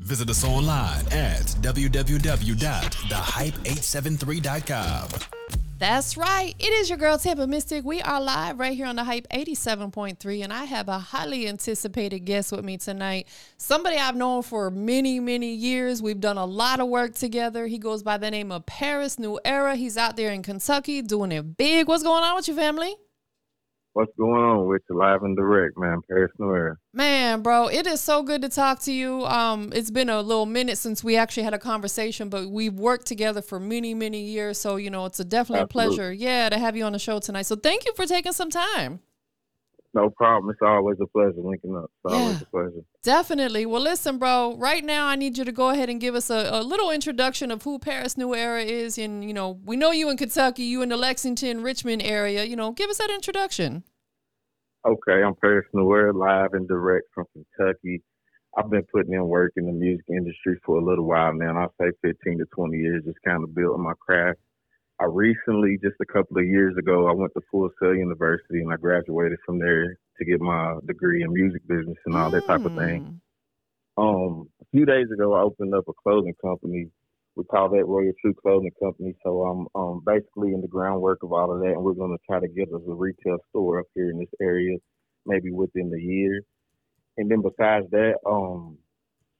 Visit us online at www.thehype873.com. That's right. It is your girl Tampa Mystic. We are live right here on the Hype 87.3, and I have a highly anticipated guest with me tonight. Somebody I've known for many, many years. We've done a lot of work together. He goes by the name of Parris Newera. He's out there in Kentucky doing it big. What's going on with you, family? What's going on with you live and direct, man? Parris Newera. Man, bro, it is so good to talk to you. Um, it's been a little minute since we actually had a conversation, but we've worked together for many, many years. So, you know, it's a definitely Absolutely. a pleasure, yeah, to have you on the show tonight. So thank you for taking some time. No problem. It's always a pleasure linking up. It's yeah, a pleasure. Definitely. Well, listen, bro. Right now, I need you to go ahead and give us a, a, little introduction of who Parris Newera is. And you know, we know you in Kentucky, you in the Lexington, Richmond area. You know, give us that introduction. Okay, I'm Parris Newera, live and direct from Kentucky. I've been putting in work in the music industry for a little while now. I'll say 15 to 20 years, just kind of building my craft. I recently, just a couple of years ago, I went to Full Sail University and I graduated from there to get my degree in music business and all that type of thing. Hmm. Um, a few days ago, I opened up a clothing company we call that Royal Tru Clothing Company. So I'm um, basically in the groundwork of all of that, and we're going to try to get us a retail store up here in this area, maybe within the year. And then besides that, um,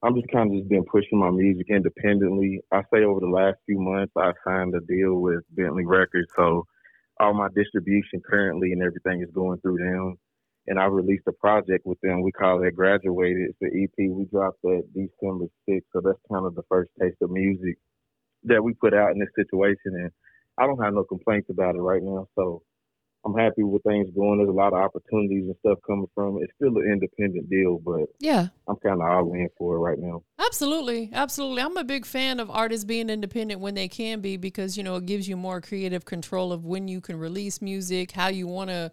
I'm just kind of just been pushing my music independently. I say over the last few months, I signed a deal with Bentley Records, so all my distribution currently and everything is going through them. And I released a project with them. We call it Graduated. It's the EP. We dropped that December 6th, so that's kind of the first taste of music that we put out in this situation, and I don't have no complaints about it right now. So I'm happy with things going. There's a lot of opportunities and stuff coming from it. It's still an independent deal, but yeah, I'm kind of all in for it right now. Absolutely, absolutely. I'm a big fan of artists being independent when they can be because you know it gives you more creative control of when you can release music, how you want to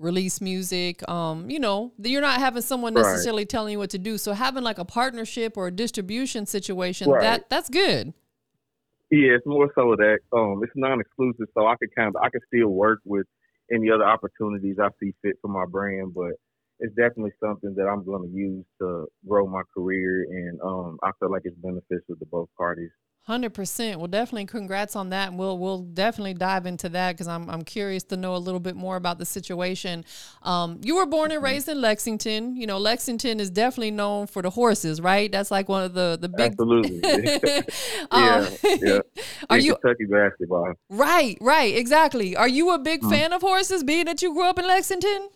release music. Um, you know, you're not having someone necessarily right. telling you what to do. So having like a partnership or a distribution situation, right. that that's good. Yeah, it's more so that um, it's non-exclusive, so I could kind of I could still work with any other opportunities I see fit for my brand, but it's definitely something that I'm going to use to grow my career, and um, I feel like it's beneficial to both parties. Hundred percent. Well, definitely, congrats on that. And we'll we'll definitely dive into that because I'm I'm curious to know a little bit more about the situation. Um, you were born and mm-hmm. raised in Lexington. You know, Lexington is definitely known for the horses, right? That's like one of the the big. Absolutely. yeah, yeah. Are you Kentucky basketball? Right, right, exactly. Are you a big mm. fan of horses, being that you grew up in Lexington?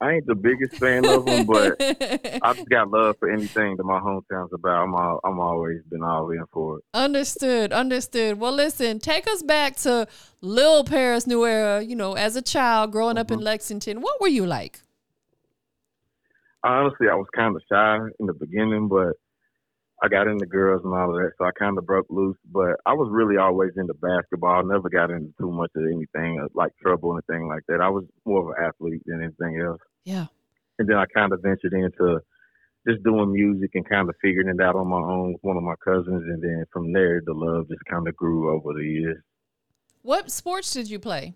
I ain't the biggest fan of them, but I just got love for anything that my hometown's about. I'm all, I'm always been all in for it. Understood, understood. Well, listen, take us back to Lil Parris Newera. You know, as a child growing mm-hmm. up in mm-hmm. Lexington, what were you like? Honestly, I was kind of shy in the beginning, but I got into girls and all of that, so I kind of broke loose. But I was really always into basketball. I never got into too much of anything uh, like trouble or anything like that. I was more of an athlete than anything else. Yeah. And then I kind of ventured into just doing music and kind of figuring it out on my own with one of my cousins, and then from there the love just kind of grew over the years. What sports did you play?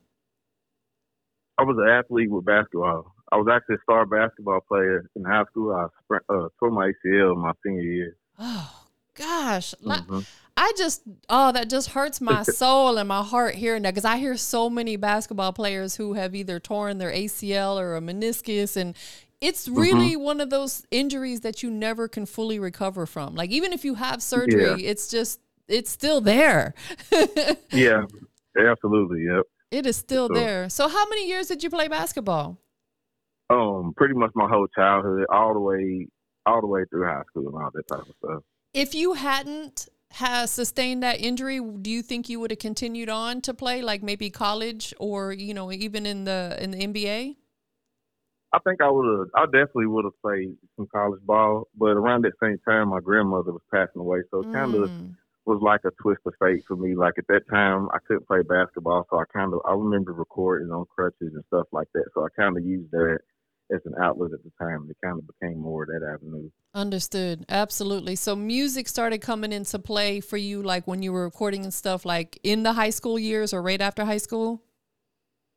I was an athlete with basketball. I was actually a star basketball player in high school. I uh, tore my ACL my senior year. Oh gosh. Mm-hmm. I just oh that just hurts my soul and my heart hearing that because I hear so many basketball players who have either torn their ACL or a meniscus and it's really mm-hmm. one of those injuries that you never can fully recover from. Like even if you have surgery, yeah. it's just it's still there. yeah, absolutely. Yep. It is still so, there. So how many years did you play basketball? Um, pretty much my whole childhood, all the way all the way through high school and all that type of stuff. If you hadn't has sustained that injury, do you think you would have continued on to play, like maybe college or you know even in the in the NBA? I think I would have. I definitely would have played some college ball, but around that same time, my grandmother was passing away, so it mm. kind of was like a twist of fate for me. Like at that time, I couldn't play basketball, so I kind of I remember recording on crutches and stuff like that. So I kind of used that as an outlet at the time. It kind of became more that avenue. Understood. Absolutely. So music started coming into play for you like when you were recording and stuff like in the high school years or right after high school?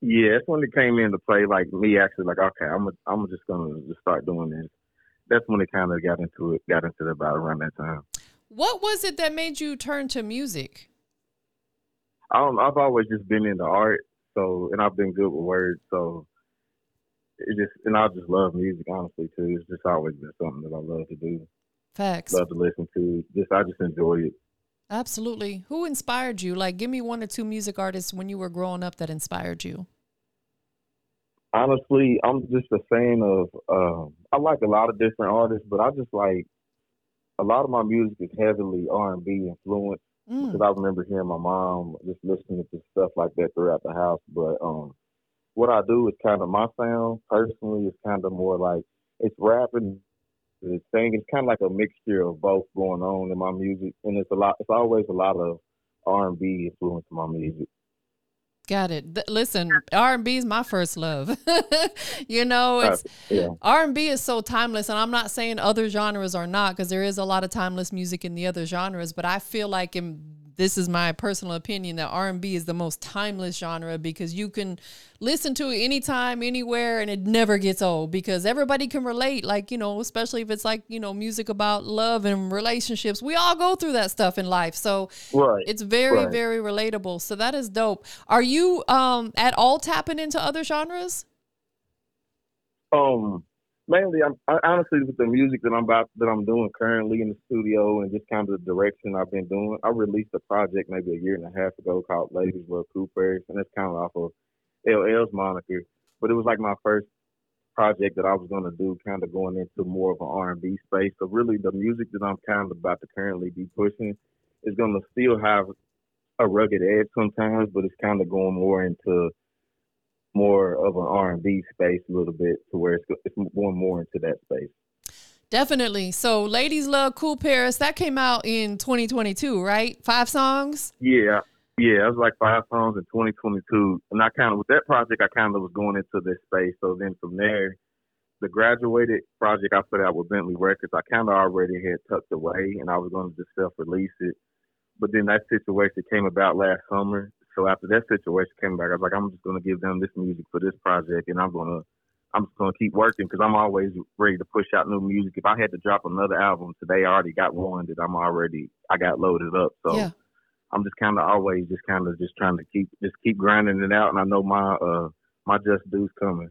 Yeah, it's when it came into play like me actually like, okay, I'm a, I'm just gonna just start doing this. that's when it kind of got into it. Got into it about around that time. What was it that made you turn to music? I don't, I've always just been into art, so and I've been good with words, so it just and I just love music honestly too. It's just always been something that I love to do. Facts. Love to listen to. Just I just enjoy it. Absolutely. Who inspired you? Like, give me one or two music artists when you were growing up that inspired you. Honestly, I'm just a fan of. Um, I like a lot of different artists, but I just like a lot of my music is heavily R and B influenced Mm. because I remember hearing my mom just listening to stuff like that throughout the house. But um, what I do is kind of my sound personally is kind of more like it's rapping, it's singing. It's kind of like a mixture of both going on in my music, and it's a lot. It's always a lot of R and B influence in my music. Got it. Th- listen, R and B is my first love. you know, uh, it's yeah. R and B is so timeless, and I'm not saying other genres are not, because there is a lot of timeless music in the other genres. But I feel like in this is my personal opinion that R&B is the most timeless genre because you can listen to it anytime anywhere and it never gets old because everybody can relate. Like you know especially if it's like you know music about love and relationships. We all go through that stuff in life. So right. it's very right. very relatable. So that is dope. Are you um at all tapping into other genres? Um mainly I'm I, honestly with the music that I'm about that I'm doing currently in the studio and just kind of the direction I've been doing. I released a project maybe a year and a half ago called Ladies Love Cool Parris and it's kind of off of LL's moniker. But it was like my first project that I was gonna do, kind of going into more of an R and B space. So really the music that I'm kind of about to currently be pushing is gonna still have a rugged edge sometimes, but it's kind of going more into more of an R and B space a little bit to where it's, it's going more into that space. Definitely. So, Ladies Love Cool Parris, that came out in 2022, right? Five songs? Yeah. Yeah, it was like five songs in 2022. And I kind of, with that project, I kind of was going into this space. So then from there, the graduated project I put out with Bentley Records, I kind of already had tucked away and I was going to just self release it. But then that situation came about last summer. So after that situation came back, I was like, I'm just gonna give them this music for this project, and I'm gonna, I'm just gonna keep working because I'm always ready to push out new music. If I had to drop another album today, I already got one that I'm already, I got loaded up. So Yeah. I'm just kind of always just kind of just trying to keep, just keep grinding it out, and I know my, uh, my just dues coming.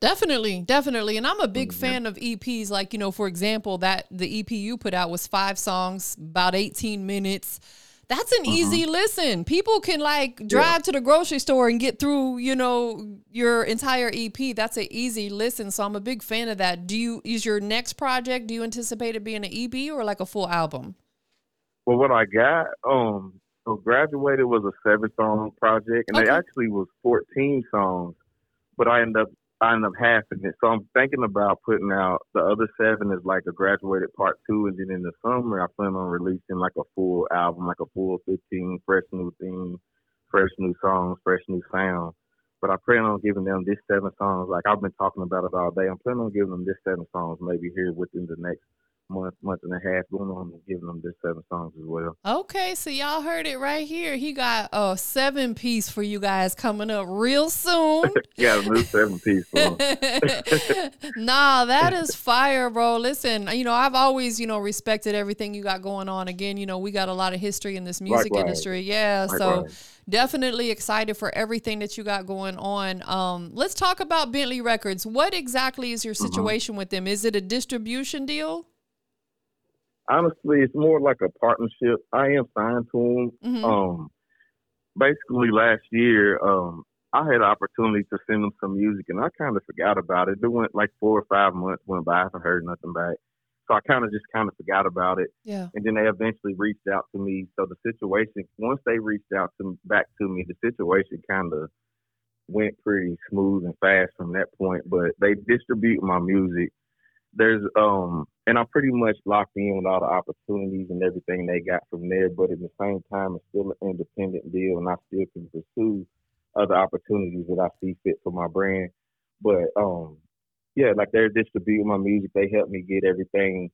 Definitely, definitely. And I'm a big Mhm. fan of EPs. Like, you know, for example, that the EP you put out was five songs, about 18 minutes. That's an easy listen. People can like drive to the grocery store and get through, you know, your entire EP. That's an easy listen. So I'm a big fan of that. Do you is your next project, do you anticipate it being an EP or like a full album? Well, what I got, um, so graduated was a seven song project, and it Okay. actually was 14 songs, but I ended up I end up halving it. So I'm thinking about putting out the other seven is like a graduated part two, and then in the summer I plan on releasing like a full album, like a full 15 fresh new theme, fresh new songs, fresh new sound. But I plan on giving them this seven songs. Like I've been talking about it all day. I'm planning on giving them this seven songs maybe here within the next month, month and a half, going on and giving them this seven songs as well. Okay, so y'all heard it right here. He got a seven piece for you guys coming up real soon. Got a new seven piece nah, that is fire, bro. Listen, you know, I've always, you know, respected everything you got going on. Again, you know, we got a lot of history in this music Likewise. industry. Yeah, so definitely excited for everything that you got going on. Um, let's talk about Bentley Records. What exactly is your Mm-hmm. situation with them? Is it a distribution deal? Honestly, it's more like a partnership. I am signed to them. Mhm. Um, basically, last year, um, I had an opportunity to send them some music, and I kind of forgot about it. It went like four or five months went by. I haven't heard nothing back. So I kind of just kind of forgot about it. Yeah. And then they eventually reached out to me. So the situation, once they reached out to back to me, the situation kind of went pretty smooth and fast from that point. But they distribute my music. There's um, and I'm pretty much locked in with all the opportunities and everything they got from there. But at the same time, it's still an independent deal, and I still can pursue other opportunities that I see fit for my brand. But um, yeah, like they're distributing my music. They help me get everything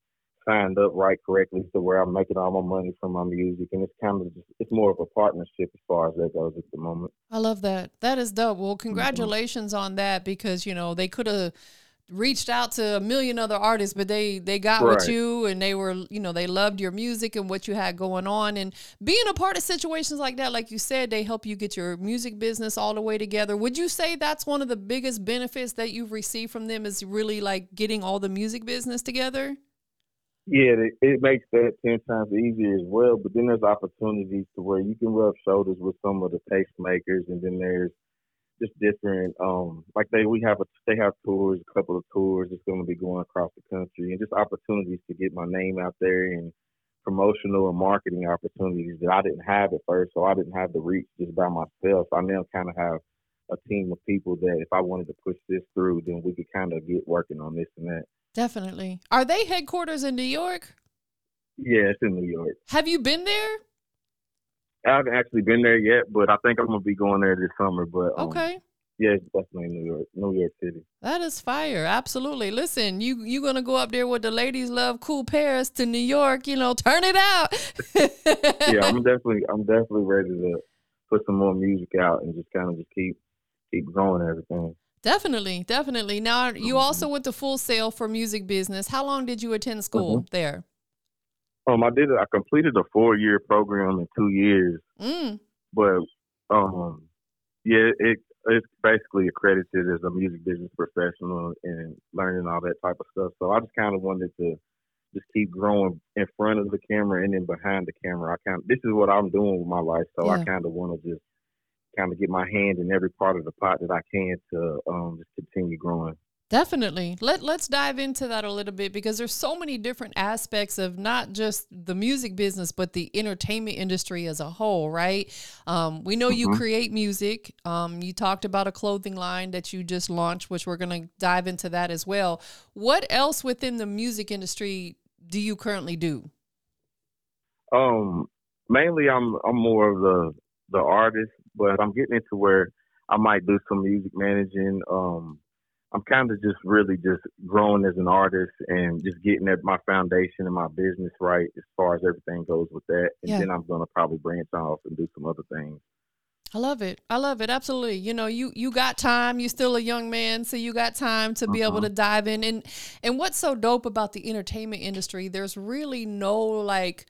signed up right correctly to where I'm making all my money from my music, and it's kind of just, it's more of a partnership as far as that goes at the moment. I love that. That is dope. Mm-hmm. Well, congratulations on that because, you know, they could have reached out to a million other artists, but they they got right. with you and they were you know they loved your music and what you had going on and being a part of situations like that, like you said, they help you get your music business all the way together. Would you say that's one of the biggest benefits that you've received from them is really like getting all the music business together? Yeah, it, it makes that ten times easier as well. But then there's opportunities to where you can rub shoulders with some of the tastemakers, and then there's just different um like they we have a they have tours a couple of tours that's going to be going across the country and just opportunities to get my name out there and promotional and marketing opportunities that I didn't have at first so I didn't have the reach just by myself. I now kind of have a team of people that if I wanted to push this through then we could kind of get working on this and that. Definitely. Are they headquarters in New York? Yeah it's in New York. Have you been there I haven't actually been there yet, but I think I'm gonna be going there this summer. But um, okay. Yeah, definitely New York, New York City. That is fire. Absolutely. Listen, you you gonna go up there with the ladies love cool Parris to New York, you know, turn it out. yeah, I'm definitely I'm definitely ready to put some more music out and just kind of just keep keep growing everything. Definitely, definitely. Now you mm-hmm. also went to Full Sail for music business. How long did you attend school mm-hmm. there? Um, I did. I completed a four year program in two years. Mm. But um, yeah, it it's basically accredited as a music business professional and learning all that type of stuff. So I just kind of wanted to just keep growing in front of the camera and then behind the camera. I kind of this is what I'm doing with my life. So yeah. I kind of want to just kind of get my hand in every part of the pot that I can to um, just continue growing. Definitely. Let let's dive into that a little bit because there's so many different aspects of not just the music business but the entertainment industry as a whole, right? Um, we know mm-hmm. you create music. Um, you talked about a clothing line that you just launched, which we're going to dive into that as well. What else within the music industry do you currently do? Um, mainly I'm I'm more of the the artist, but I'm getting into where I might do some music managing. Um, I'm kind of just really just growing as an artist and just getting at my foundation and my business right as far as everything goes with that. And yeah. then I'm gonna probably branch off and do some other things. I love it. I love it. Absolutely. You know, you you got time. You're still a young man, so you got time to be uh-huh. able to dive in. And and what's so dope about the entertainment industry? There's really no like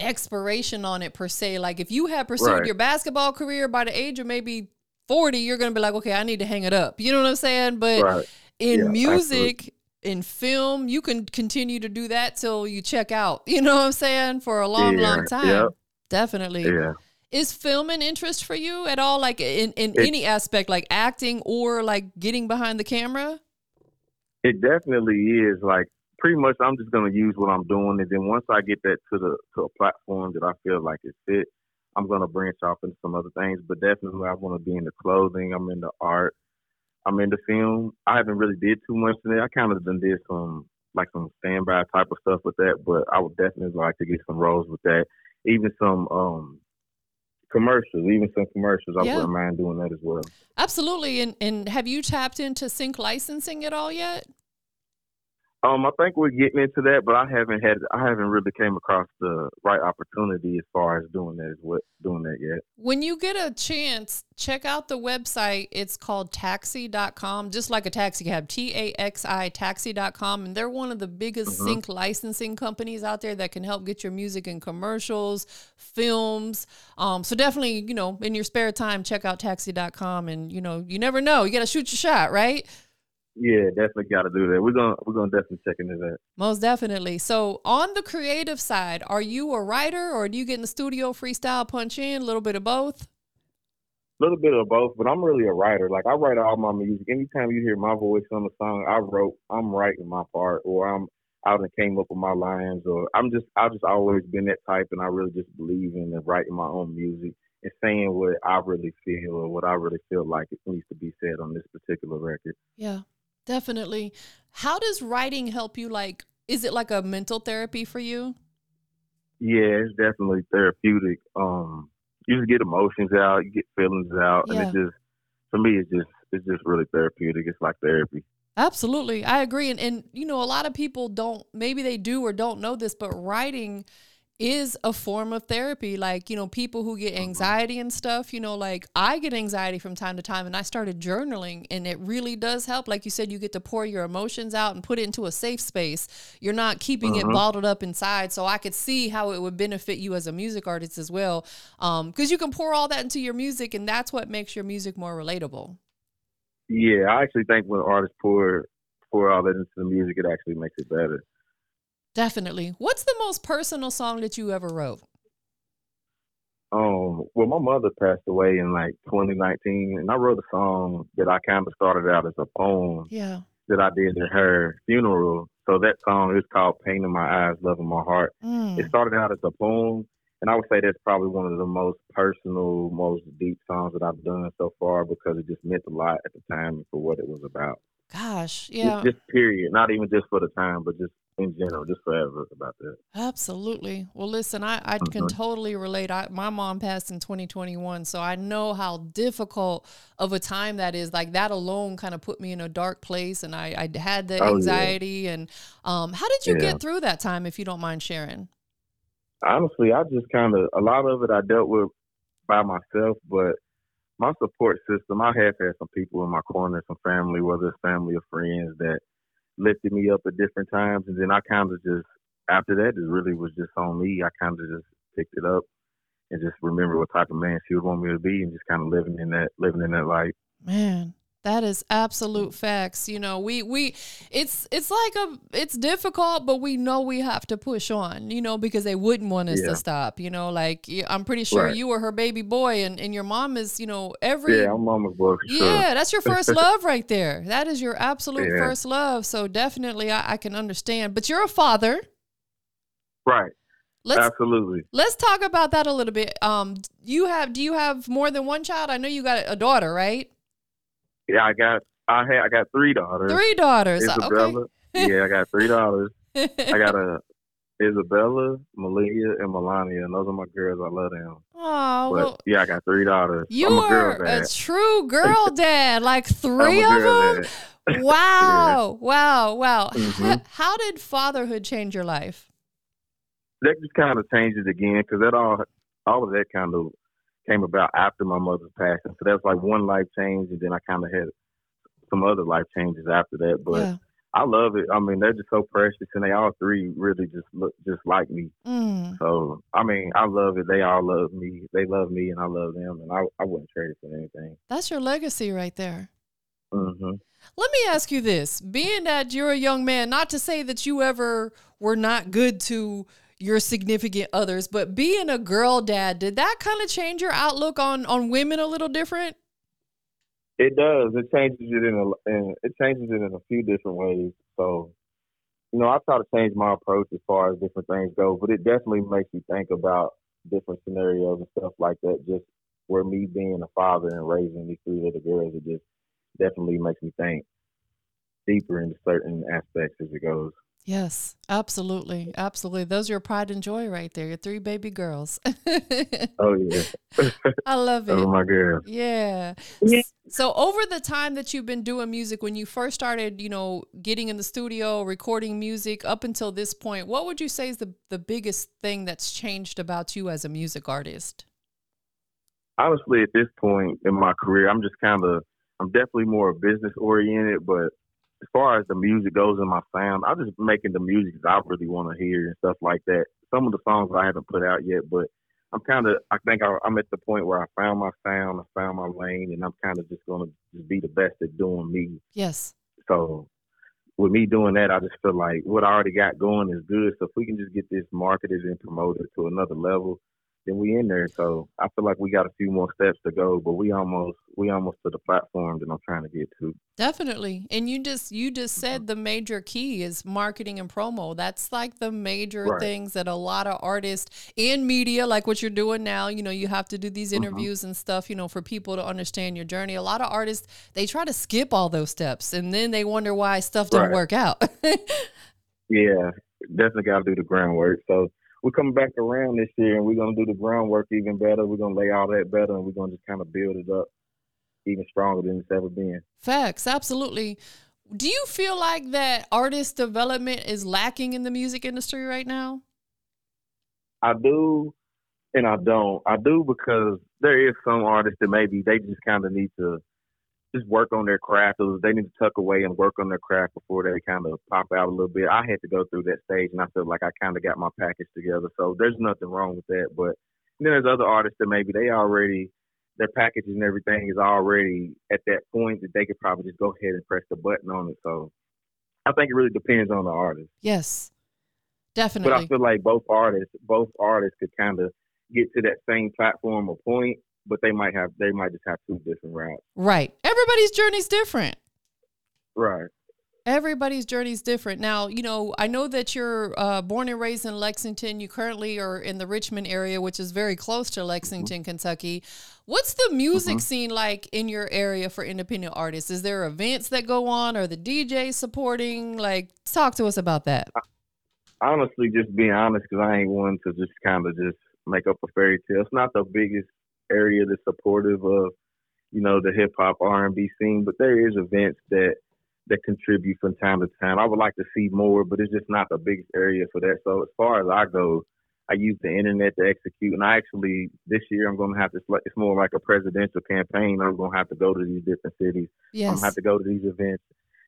expiration on it per se. Like if you had pursued right. your basketball career by the age of maybe 40, you're going to be like, okay, I need to hang it up. You know what I'm saying? But right. in yeah, music, absolutely. in film, you can continue to do that till you check out. You know what I'm saying? For a long, yeah, long time. Definitely. Yeah. Is film an interest for you at all? Like in, in it, any aspect, like acting or like getting behind the camera? It definitely is. Like pretty much I'm just gonna use what I'm doing and then once I get that to the to a platform that I feel like it fit, I'm gonna branch off into some other things, but definitely I want to be in the clothing. I'm in the art. I'm in the film. I haven't really did too much in it. I kind of done did some like some standby type of stuff with that, but I would definitely like to get some roles with that. Even some um commercials, even some commercials. I wouldn't mind doing that as well. Absolutely. And and have you tapped into sync licensing at all yet? Um, I think we're getting into that, but I haven't had I haven't really came across the right opportunity as far as doing that what doing that yet. When you get a chance, check out the website. It's called taxi.com, just like a taxi cab, T A X I taxi.com. And they're one of the biggest mm-hmm. sync licensing companies out there that can help get your music in commercials, films. Um, so definitely, you know, in your spare time, check out taxi.com and you know, you never know. You gotta shoot your shot, right? Yeah, definitely got to do that. We're gonna we're gonna definitely check into that. Most definitely. So, on the creative side, are you a writer, or do you get in the studio, freestyle, punch in, a little bit of both? A little bit of both, but I'm really a writer. Like I write all my music. Anytime you hear my voice on the song, I wrote. I'm writing my part, or I'm out and came up with my lines, or I'm just I've just always been that type, and I really just believe in and writing my own music and saying what I really feel or what I really feel like it needs to be said on this particular record. Yeah. Definitely. How does writing help you? Like, is it like a mental therapy for you? Yeah, it's definitely therapeutic. Um, you just get emotions out, you get feelings out, yeah. and it just, for me, it's just, it's just really therapeutic. It's like therapy. Absolutely, I agree. And and you know, a lot of people don't. Maybe they do or don't know this, but writing is a form of therapy. Like, you know, people who get anxiety and stuff, you know, like I get anxiety from time to time and I started journaling and it really does help. Like you said, you get to pour your emotions out and put it into a safe space. You're not keeping it bottled up inside. So I could see how it would benefit you as a music artist as well. Um, cause you can pour all that into your music and that's what makes your music more relatable. Yeah, I actually think when artists pour pour all that into the music, it actually makes it better. Definitely. What's the most personal song that you ever wrote? Um, well, my mother passed away in like 2019, and I wrote a song that I kind of started out as a poem Yeah. that I did at her funeral. So that song is called "Pain in My Eyes, Love in My Heart." Mm. It started out as a poem, and I would say that's probably one of the most personal, most deep songs that I've done so far because it just meant a lot at the time and for what it was about. Gosh, Just- yeah, Just, period, not even just for the time, but just in general, just forever about that. absolutely. Well, listen, I, I can Mhm. totally relate. I, my mom passed in 2021, so I know how difficult of a time that is. Like that alone kind of put me in a dark place, and I, I had the Oh, yeah. anxiety. And um, how did you Yeah. get through that time, if you don't mind sharing? honestly, I just kind of a lot of it I dealt with by myself, but my support system, I have had some people in my corner, some family, whether it's family or friends, that lifted me up at different times, and then I kind of just after that, it really was just on me. I kind of just picked it up and just remember what type of man she would want me to be, and just kind of living in that, living in that life. Man, that is absolute facts. You know, we we it's it's like a it's difficult, but we know we have to push on. You know, because they wouldn't want us Yeah. to stop. You know, like I'm pretty sure Right. you were her baby boy, and and your mom is. You know, every Yeah, I'm mama's boy for sure. yeah, that's your first love right there. That is your absolute Yeah. first love. So definitely, I, I can understand. But you're a father. Right, Let's absolutely. let's talk about that a little bit. Um, you have do you have more than one child? I know you got a daughter, right? Yeah, I got, I had, I got three daughters. Three daughters. Isabella. yeah, I got three daughters. I got a Isabella, Malia, and Melania, and those are my girls. I love them. Oh, well, yeah, I got three daughters. you I'm a are girl a true girl dad. Like three a of them. dad. Wow, wow, wow. Mhm. How did fatherhood change your life? That just kind of changes again because that all, all of that kind of came about after my mother's passing. So that's like one life change, and then I kind of had some other life changes after that. But yeah. I love it. I mean, they're just so precious, and they all three really just look just like me. Mm. So I mean, I love it. They all love me. They love me, and I love them, and I I wouldn't trade it for anything. That's your legacy right there. hmm Let me ask you this. Being that you're a young man, not to say that you ever were not good to your significant others, but being a girl dad, did that kind of change your outlook on on women a little different? It does. It changes it in a in, it changes it in a few different ways. So, you know, I try to change my approach as far as different things go, but it definitely makes me think about different scenarios and stuff like that. Just where me being a father and raising these three little girls, it just definitely makes me think deeper into certain aspects as it goes. Yes, absolutely. Absolutely. Those are your pride and joy right there. Your three baby girls. Oh yeah, I love it. Oh, my girl. Yeah. Yeah. So over the time that you've been doing music, when you first started, you know, getting in the studio, recording music up until this point, what would you say is the, the biggest thing that's changed about you as a music artist? honestly, at this point in my career, I'm just kind of, I'm definitely more business oriented. But as far as the music goes and my sound, I'm just making the music that I really want to hear and stuff like that. Some of the songs I haven't put out yet, but I'm kind of, I think I, I'm at the point where I found my sound, I found my lane, and I'm kind of just going to just be the best at doing me. Yes. So with me doing that, I just feel like what I already got going is good. So if we can just get this marketed and promoted to another level, then we in there. So I feel like we got a few more steps to go, but we almost we almost to the platform that I'm trying to get to. Definitely. And you just you just mm-hmm. said the major key is marketing and promo. That's like the major Right. things that a lot of artists in media like what you're doing now, you know, you have to do these mm-hmm. interviews and stuff, you know, for people to understand your journey. A lot of artists they try to skip all those steps and then they wonder why stuff don't Right. work out. Yeah, definitely got to do the groundwork. So we're coming back around this year, and we're gonna do the groundwork even better. We're gonna lay all that better, and we're gonna just kind of build it up even stronger than it's ever been. Facts, absolutely. Do you feel like that artist development is lacking in the music industry right now? I do and I don't. I do because there is some artists that maybe they just kind of need to just work on their craft. They need to tuck away and work on their craft before they kind of pop out a little bit. I had to go through that stage, and I felt like I kind of got my package together. So there's nothing wrong with that. But then there's other artists that maybe they already their packaging and everything is already at that point that they could probably just go ahead and press the button on it. So I think it really depends on the artist. Yes, definitely. But I feel like both artists, both artists could kind of get to that same platform or point, but they might have they might just have two different routes. Right. Everybody's journey's different. Right. Everybody's journey is different. Now, you know, I know that you're uh, born and raised in Lexington. You currently are in the Richmond area, which is very close to Lexington, mm-hmm. Kentucky. What's the music mm-hmm. scene like in your area for independent artists? Is there events that go on? Are the DJs supporting? Like, talk to us about that. Honestly, just being honest, because I ain't one to just kind of just make up a fairy tale. It's not the biggest area that's supportive of, you know, the hip hop R and B scene, but there is events that that contribute from time to time. I would like to see more, but it's just not the biggest area for that. So as far as I go, I use the internet to execute, and I actually this year I'm going to have to. It's more like a presidential campaign. I'm going to have to go to these different cities. Yes. I'm going to have to go to these events,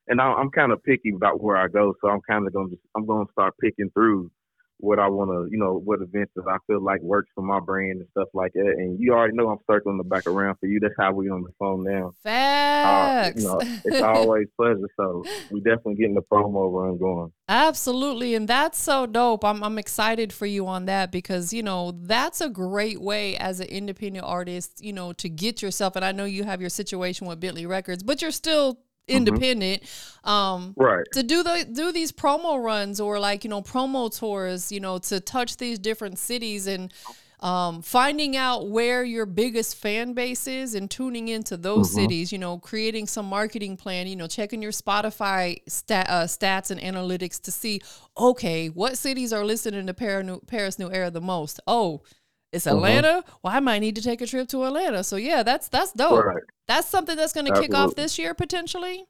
and I'm kind of picky about where I go. So I'm kind of going to. I'm going to start picking through what I want to, you know, what events that I feel like works for my brand and stuff like that. And you already know I'm circling the back around for you. That's how we on the phone now. Facts. Uh, you know, it's always pleasure. So we definitely getting the promo run going. Absolutely, and that's so dope. I'm I'm excited for you on that because you know that's a great way as an independent artist, you know, to get yourself. And I know you have your situation with Bentley Records, but you're still. Independent mm-hmm. um right to do the do these promo runs or like you know promo tours you know to touch these different cities and um, finding out where your biggest fan base is and tuning into those mm-hmm. cities, you know, creating some marketing plan, you know, checking your Spotify stat, uh, stats and analytics to see, okay, what cities are listening to Parris Newera the most? Oh, it's mm-hmm. Atlanta. Well, I might need to take a trip to Atlanta. So yeah, that's that's dope. Right. That's something that's going to kick off this year potentially.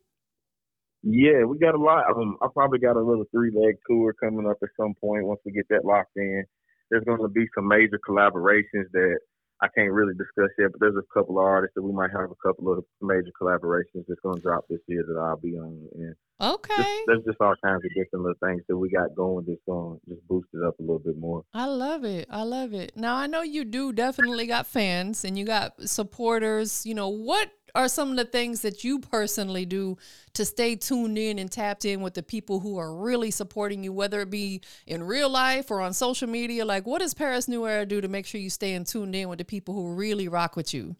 Yeah, we got a lot. Um, I probably got a little three leg tour coming up at some point once we get that locked in. There's going to be some major collaborations that I can't really discuss yet, but there's a couple of artists that we might have a couple of major collaborations that's going to drop this year that I'll be on. And okay, just, there's just all kinds of different little things that we got going that's going to just boost it up a little bit more. I love it. I love it. Now I know you do definitely got fans and you got supporters. You know what are some of the things that you personally do to stay tuned in and tapped in with the people who are really supporting you, whether it be in real life or on social media? Like, what does Parris Newera do to make sure you stay in tuned in with the people who really rock with you?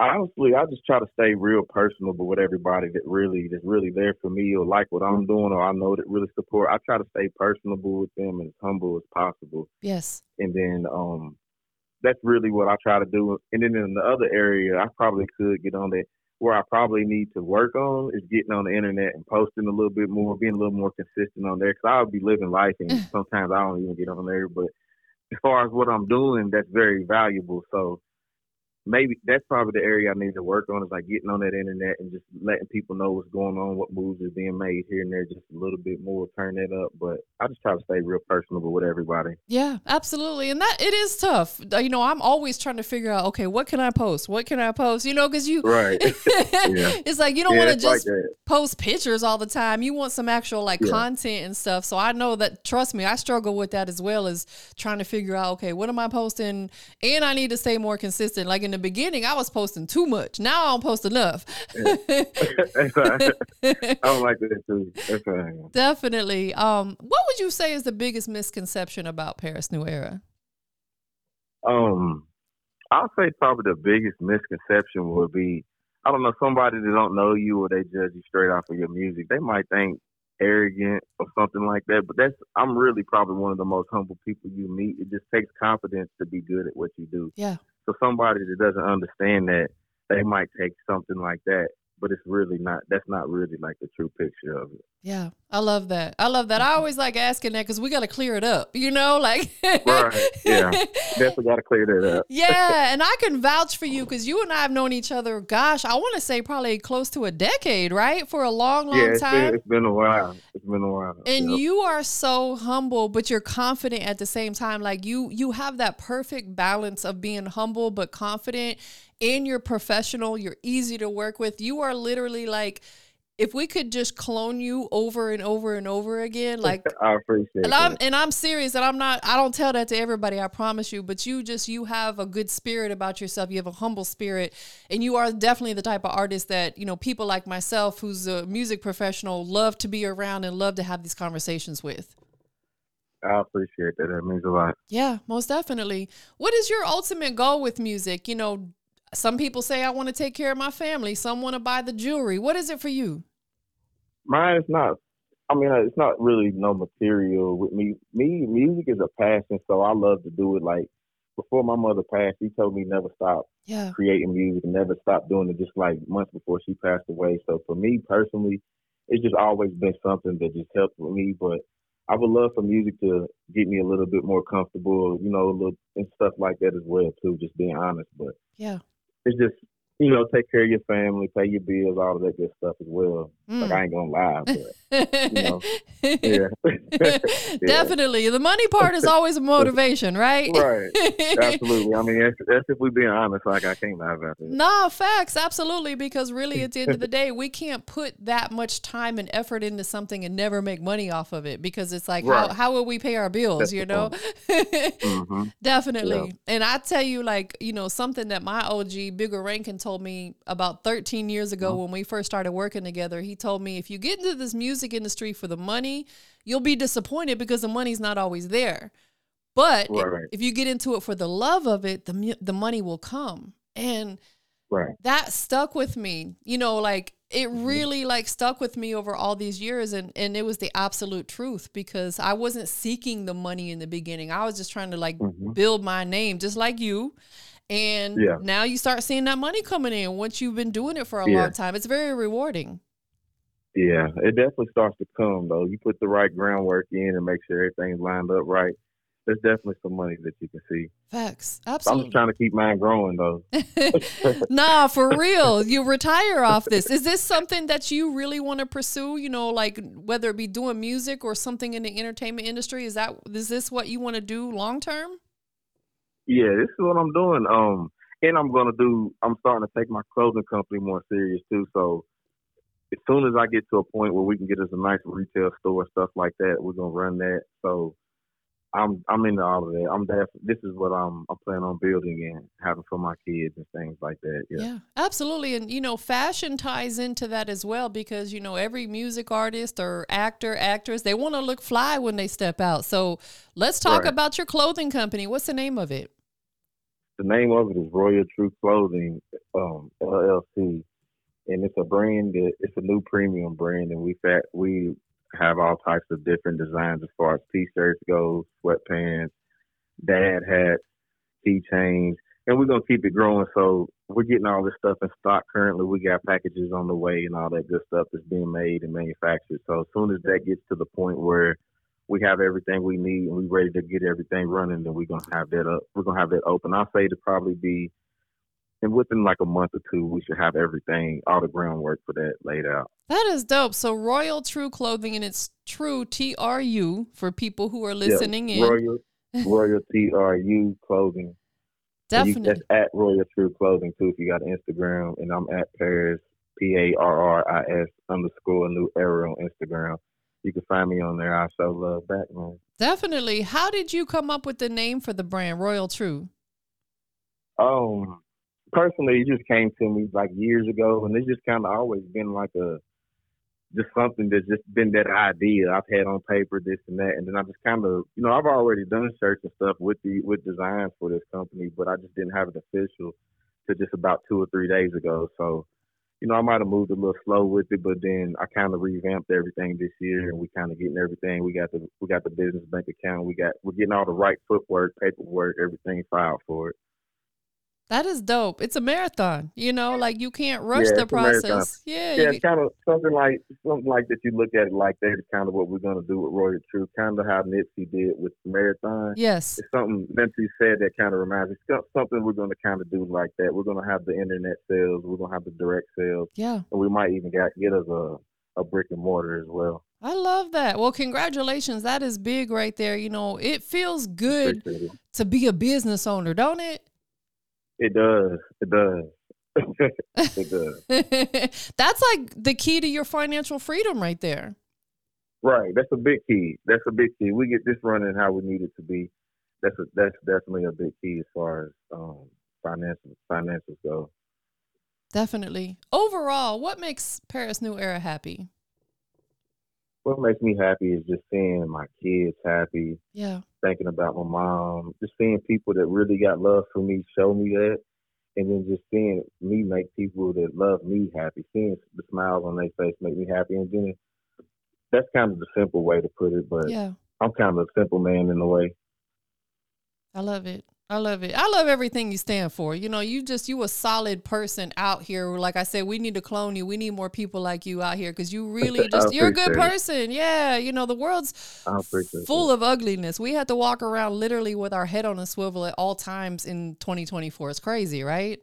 Honestly, I just try to stay real personable with everybody that really that's really there for me or like what I'm doing or I know that really support. I try to stay personable with them and as humble as possible. Yes. And then um that's really what I try to do. And then in the other area, I probably could get on that. Where I probably need to work on is getting on the internet and posting a little bit more, being a little more consistent on there. Because I'll be living life, and sometimes I don't even get on there. But as far as what I'm doing, that's very valuable. So maybe that's probably the area I need to work on is like getting on that internet and just letting people know what's going on, what moves are being made here and there, just a little bit more, turn that up. But I just try to stay real personable with everybody. Yeah, absolutely, and that it is tough. Uh, you know, I'm always trying to figure out, okay, what can I post? What can I post? You know, because you right, yeah. it's like you don't yeah, want to just like post pictures all the time. You want some actual like yeah. content and stuff. So I know that. Trust me, I struggle with that as well as trying to figure out, okay, what am I posting? And I need to stay more consistent. Like in the the beginning, I was posting too much. Now I don't post enough. I don't like that too. Definitely. Um, what would you say is the biggest misconception about Parris Newera? Um, I'll say probably the biggest misconception would be I don't know somebody that don't know you or they judge you straight off of your music. They might think arrogant or something like that. But that's I'm really probably one of the most humble people you meet. It just takes confidence to be good at what you do. Yeah. So somebody that doesn't understand that, they might take something like that but it's really not. That's not really like the true picture of it. Yeah, I love that. I love that. I mm-hmm. always like asking that because we got to clear it up. You know, like right. Yeah, definitely got to clear that up. yeah, and I can vouch for you because you and I have known each other. Gosh, I want to say probably close to a decade, right? For a long, long yeah, it's time. Been, it's been a while. It's been a while. And yep. you are so humble, but you're confident at the same time. Like you, you have that perfect balance of being humble but confident. And you're professional. You're easy to work with. You are literally like if we could just clone you over and over and over again, like I appreciate and. I'm and I'm serious, and I'm not. I don't tell that to everybody. I promise you. But you just you have a good spirit about yourself. You have a humble spirit, and you are definitely the type of artist that you know people like myself, who's a music professional, love to be around and love to have these conversations with. I appreciate that. That means a lot. Yeah, most definitely. What is your ultimate goal with music? You know, some people say I want to take care of my family. Some want to buy the jewelry. What is it for you? Mine is not. I mean, it's not really no material with me. Me, music is a passion, so I love to do it. Like before my mother passed, she told me never stop Yeah. creating music and never stop doing it. Just like months before she passed away. So for me personally, it's just always been something that just helped with me. But I would love for music to get me a little bit more comfortable, you know, a little and stuff like that as well too. Just being honest, but Yeah. It's just you know, take care of your family, pay your bills, all of that good stuff as well. Like Mm. I ain't gonna lie, but know, yeah. Definitely. The money part is always a motivation, right? right, absolutely. I mean, that's, that's if we being honest. Like I can't lie about that. No, facts, absolutely. Because really, at the end of the day, we can't put that much time and effort into something and never make money off of it because it's like, Right. how, how will we pay our bills, That's you know? hmm Definitely. And I tell you, like, you know, something that my OG, Bigga Rankin, told me about 13 years ago Mm-hmm. when we first started working together. He told me, if you get into this music industry for the money, you'll be disappointed because the money's not always there. But if- Right. if you get into it for the love of it, the, the money will come. And Right. that stuck with me you know like it Mm-hmm. really like stuck with me over all these years and and it was the absolute truth because i wasn't seeking the money in the beginning i was just trying to like Mhm. build my name just like you and Yeah. now you start seeing that money coming in once you've been doing it for a Yeah. long time it's very rewarding Yeah, it definitely starts to come though. You put the right groundwork in and make sure everything's lined up right. There's definitely some money that you can see. facts absolutely. I'm just trying to keep mine growing though. nah, for real. You retire off this. Is this something that you really want to pursue? You know, like whether it be doing music or something in the entertainment industry. Is that is this what you want to do long term? Yeah, this is what I'm doing. Um, and I'm gonna do. I'm starting to take my clothing company more serious too. So as soon as I get to a point where we can get us a nice retail store, stuff like that, we're gonna run that. So I'm I'm into all of that. I'm def- This is what I'm I'm planning on building and having for my kids and things like that. Yeah. Yeah, absolutely. And you know, fashion ties into that as well because you know every music artist or actor, actress, they want to look fly when they step out. So let's talk Right. about your clothing company. What's the name of it? The name of it is Royal Tru Clothing um, LLC, and it's a brand. That, it's a new premium brand, and we fat we have all types of different designs as far as t-shirts go, sweatpants, dad hats, keychains, and we're gonna keep it growing. So we're getting all this stuff in stock currently. We got packages on the way and all that good stuff that's being made and manufactured. So as soon as that gets to the point where we have everything we need and we're ready to get everything running, then we're gonna have that up. We're gonna have that open. I'll say to probably be, and within like a month or two, we should have everything, all the groundwork for that laid out. That is dope. So Royal Tru Clothing, and it's True T R U for people who are listening in. Royal, Royal T R U clothing. And you- Definitely. that's at Royal Tru Clothing too. If you got Instagram, and I'm at Parris P A R R I S underscore New Era on Instagram. You can find me on there. I show love back, man. Definitely. How did you come up with the name for the brand, Royal Tru? Um, personally, it just came to me like years ago, and it's just kind of always been like a just something that's just been that idea I've had on paper, this and that, and then I just kind of, you know, I've already done shirts and stuff with the with designs for this company, but I just didn't have it official to just about two or three days ago. So, you know, I might have moved a little slow with it, but then I kind of revamped everything this year, and we kind of getting everything. We got the we got the business bank account, we got we're getting all the right footwork, paperwork, everything filed for it. That is dope. It's a marathon. You know, like you can't rush Yeah, the it's a marathon. process. Yeah. Yeah, it's kind of something like something like that. You look at it like that is kind of what we're gonna do with Royal Tru, kind of how Nipsey did with the marathon. yes. It's something Nipsey said that kind of reminds me. Something we're gonna kind of do like that. We're gonna have the internet sales. We're gonna have the direct sales, Yeah. and we might even get get us a a brick and mortar as well. I love that. Well, congratulations. That is big right there. You know, it feels good to be a business owner, don't it? It does. It does. it does. That's like the key to your financial freedom right there. Right. That's a big key. That's a big key. We get this running how we need it to be. That's a, that's definitely a big key as far as um, financial finances go. Definitely. Overall, what makes Parris Newera happy? What makes me happy is just seeing my kids happy, Yeah. thinking about my mom, just seeing people that really got love for me show me that, and then just seeing me make people that love me happy, seeing the smiles on their face make me happy, and then that's kind of the simple way to put it. But Yeah. I'm kind of a simple man in a way. I love it. I love it. I love everything you stand for. You know, you just you a solid person out here. Like I said, we need to clone you. We need more people like you out here because you really just you're a good appreciate it. person. Yeah, you know the world's full that. of ugliness. We have to walk around literally with our head on a swivel at all times in 2024. It's crazy, right?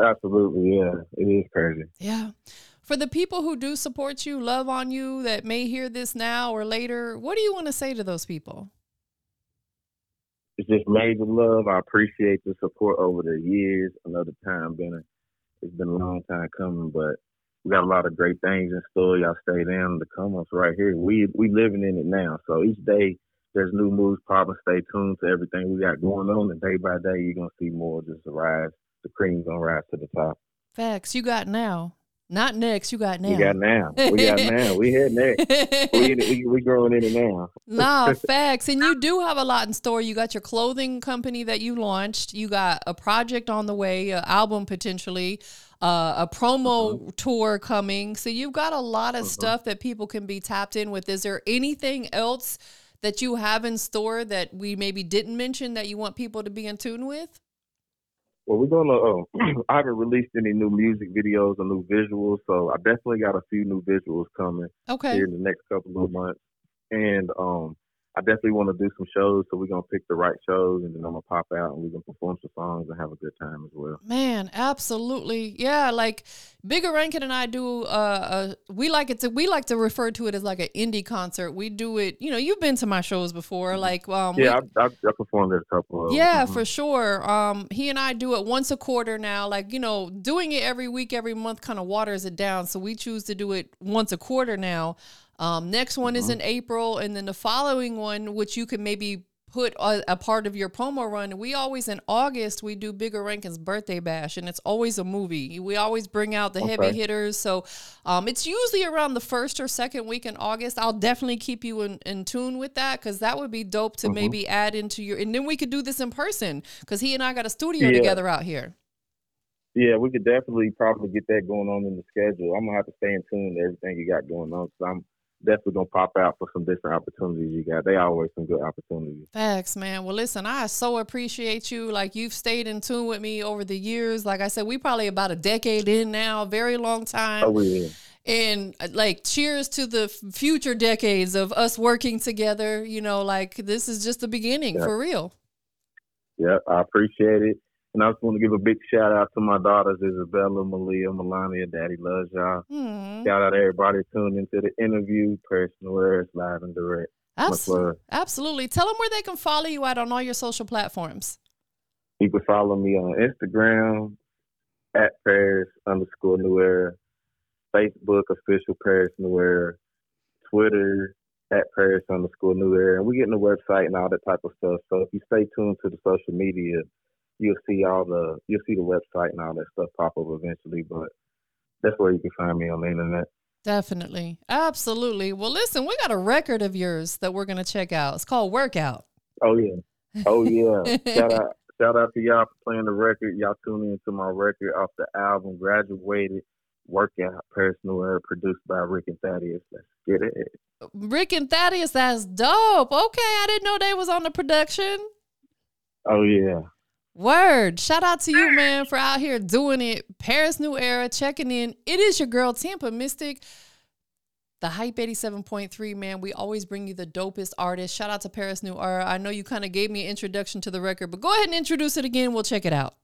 Absolutely, yeah, it is crazy. Yeah. For the people who do support you, love on you, that may hear this now or later, what do you want to say to those people? It's just major love. I appreciate the support over the years. Another time been a, it's been a long time coming, but we got a lot of great things in store. Y'all stay down. The come ups right here. We we living in it now. So each day there's new moves popping. Stay tuned to everything we got going on, and day by day you're gonna see more just rise. The cream's gonna rise to the top. Facts. You got now. Not next. You got now. We got now. We got now. We here next. We, we we growing in it now. nah, facts. And you do have a lot in store. You got your clothing company that you launched. You got a project on the way, an album potentially, uh, a promo tour coming. So you've got a lot of stuff that people can be tapped in with. Is there anything else that you have in store that we maybe didn't mention that you want people to be in tune with? Well, we're gonna. Uh, I haven't released any new music videos or new visuals, so I definitely got a few new visuals coming Okay. here in the next couple of months. And um, I definitely want to do some shows, so we're gonna pick the right shows, and then I'm gonna pop out and we're gonna perform some songs and have a good time as well. Man, absolutely. Yeah, like Bigga Rankin and I do uh, uh we like it to we like to refer to it as like an indie concert. We do it, you know, you've been to my shows before, like um we- Yeah, I, I, I performed at a couple of. yeah, mhm. for sure. Um, he and I do it once a quarter now. Like you know, doing it every week, every month kind of waters it down. So we choose to do it once a quarter now. Um, next one is in April, and then the following one, which you can maybe put a, a part of your promo run. We always in August we do Bigga Rankin's birthday bash, and it's always a movie. We always bring out the heavy hitters. So um, it's usually around the first or second week in August. I'll definitely keep you in, in tune with that because that would be dope to maybe add into your. And then we could do this in person because he and I got a studio Yeah. together out here. Yeah, we could definitely probably get that going on in the schedule. I'm gonna have to stay in tune to everything you got going on, so I'm definitely gonna pop out for some different opportunities you got. They always some good opportunities. Facts, man. Well, listen, I so appreciate you. Like you've stayed in tune with me over the years. Like I said, we probably about a decade in now, very long time. Oh yeah. and uh, like cheers to the future decades of us working together. You know, like this is just the beginning Yeah. for real. Yeah, I appreciate it. And I just want to give a big shout out to my daughters, Isabella, Malia, Melania. Daddy loves y'all. Hmm. Shout out to everybody tuned into the interview. Personal Words, live and direct. Much Abs- love. absolutely. Tell them where they can follow you out on all your social platforms. You can follow me on Instagram at Paris underscore New Era, Facebook official Parris Newera, Twitter at Parris underscore Newera, and we're getting the website and all that type of stuff. So if you stay tuned to the social media, you'll see all the you'll see the website and all that stuff pop up eventually. But that's where you can find me on the internet. Definitely. Absolutely. Well, listen, we got a record of yours that we're going to check out. It's called Workout. Oh yeah, oh yeah. shout out shout out to y'all for playing the record. Y'all tuning into my record off the album Graduated. Workout, Parris Newera, produced by Rick and Thaddeus. Let's get it. Rick and Thaddeus, that's dope. Okay, I didn't know they was on the production. Oh yeah. Word. Shout out to you, man, for out here doing it. Parris Newera, checking in. It is your girl, TampaMystic. The Hype 87.3, man. We always bring you the dopest artists. Shout out to Parris Newera. I know you kind of gave me an introduction to the record, but go ahead and introduce it again. We'll check it out.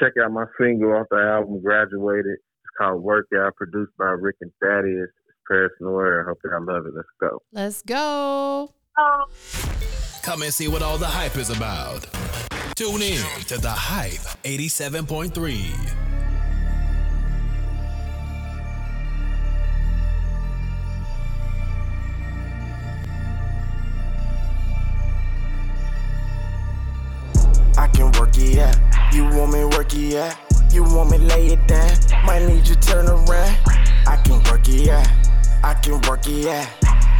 Check out my single off the album, Graduated. It's called Workout, produced by Rick and Thaddeus. It's Parris Newera. Hope y'all love it. Let's go. Let's go. Oh. Come and see what all the hype is about. Tune in to the Hype 87.3. I can work it out. You want me work it out? You want me lay it down? Might need you turn around. I can work it out. I can work it out.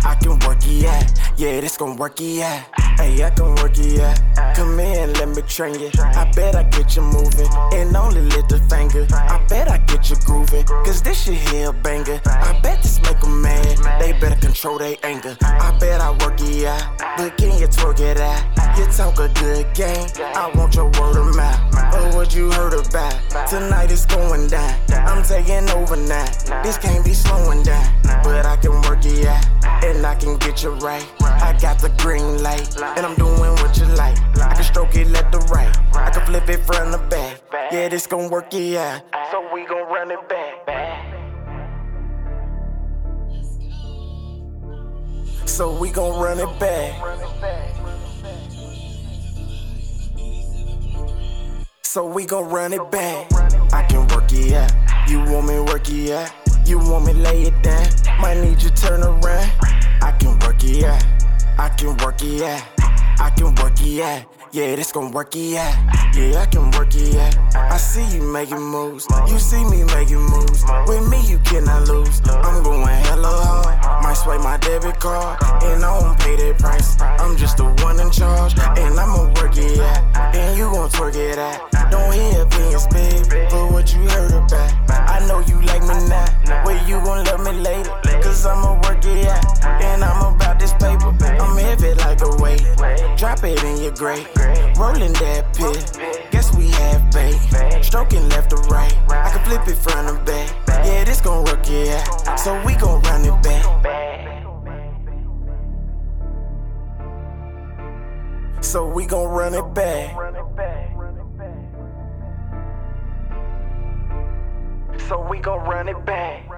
I can work it out. Yeah, this gon' work it out. Hey, I can work it out. Come in, let me train you. I bet I get you moving. And only lift a finger. I bet I get you grooving. Cause this shit here a banger. I bet this make make 'em mad. They better control their anger. I bet I work it out. But can you twerk it out? You talk a good game. I want your word of mouth. But what you heard about? Tonight it's going down. I'm taking over now. This can't be slowing down. But I can work it out. And I can get you right. I got the green light. And I'm doing what you like. I can stroke it left to right. I can flip it front to back. Yeah, this gon' work out. So we gon' run it back. So we gon' run it back. So we gon' run it back. I can work it out. You want me work it out? You want me lay it down? Might need you turn around. I can work it out. I can work it out. I can work it out. Yeah, this gon' work it out. Yeah, I can work it out. I see you making moves. You see me making moves. With me, you cannot lose. I'm going hella hard. Might swipe my debit card. And I won't pay that price. I'm just the one in charge. And I'ma work it out. And you gon' twerk it out. Don't hear opinions, babe. For what you heard about. I know you like me now. Where you gon' love me later? Cause I'ma work it out. And I'm about this paper. I'm heavy like a weight. Drop it in your grave. Rolling that pit. Guess we have bait. Stroking left to right. I can flip it front and back. Yeah, this gon' work out. So we gon' run it back. So we gon' run it back. So we gon' run it back.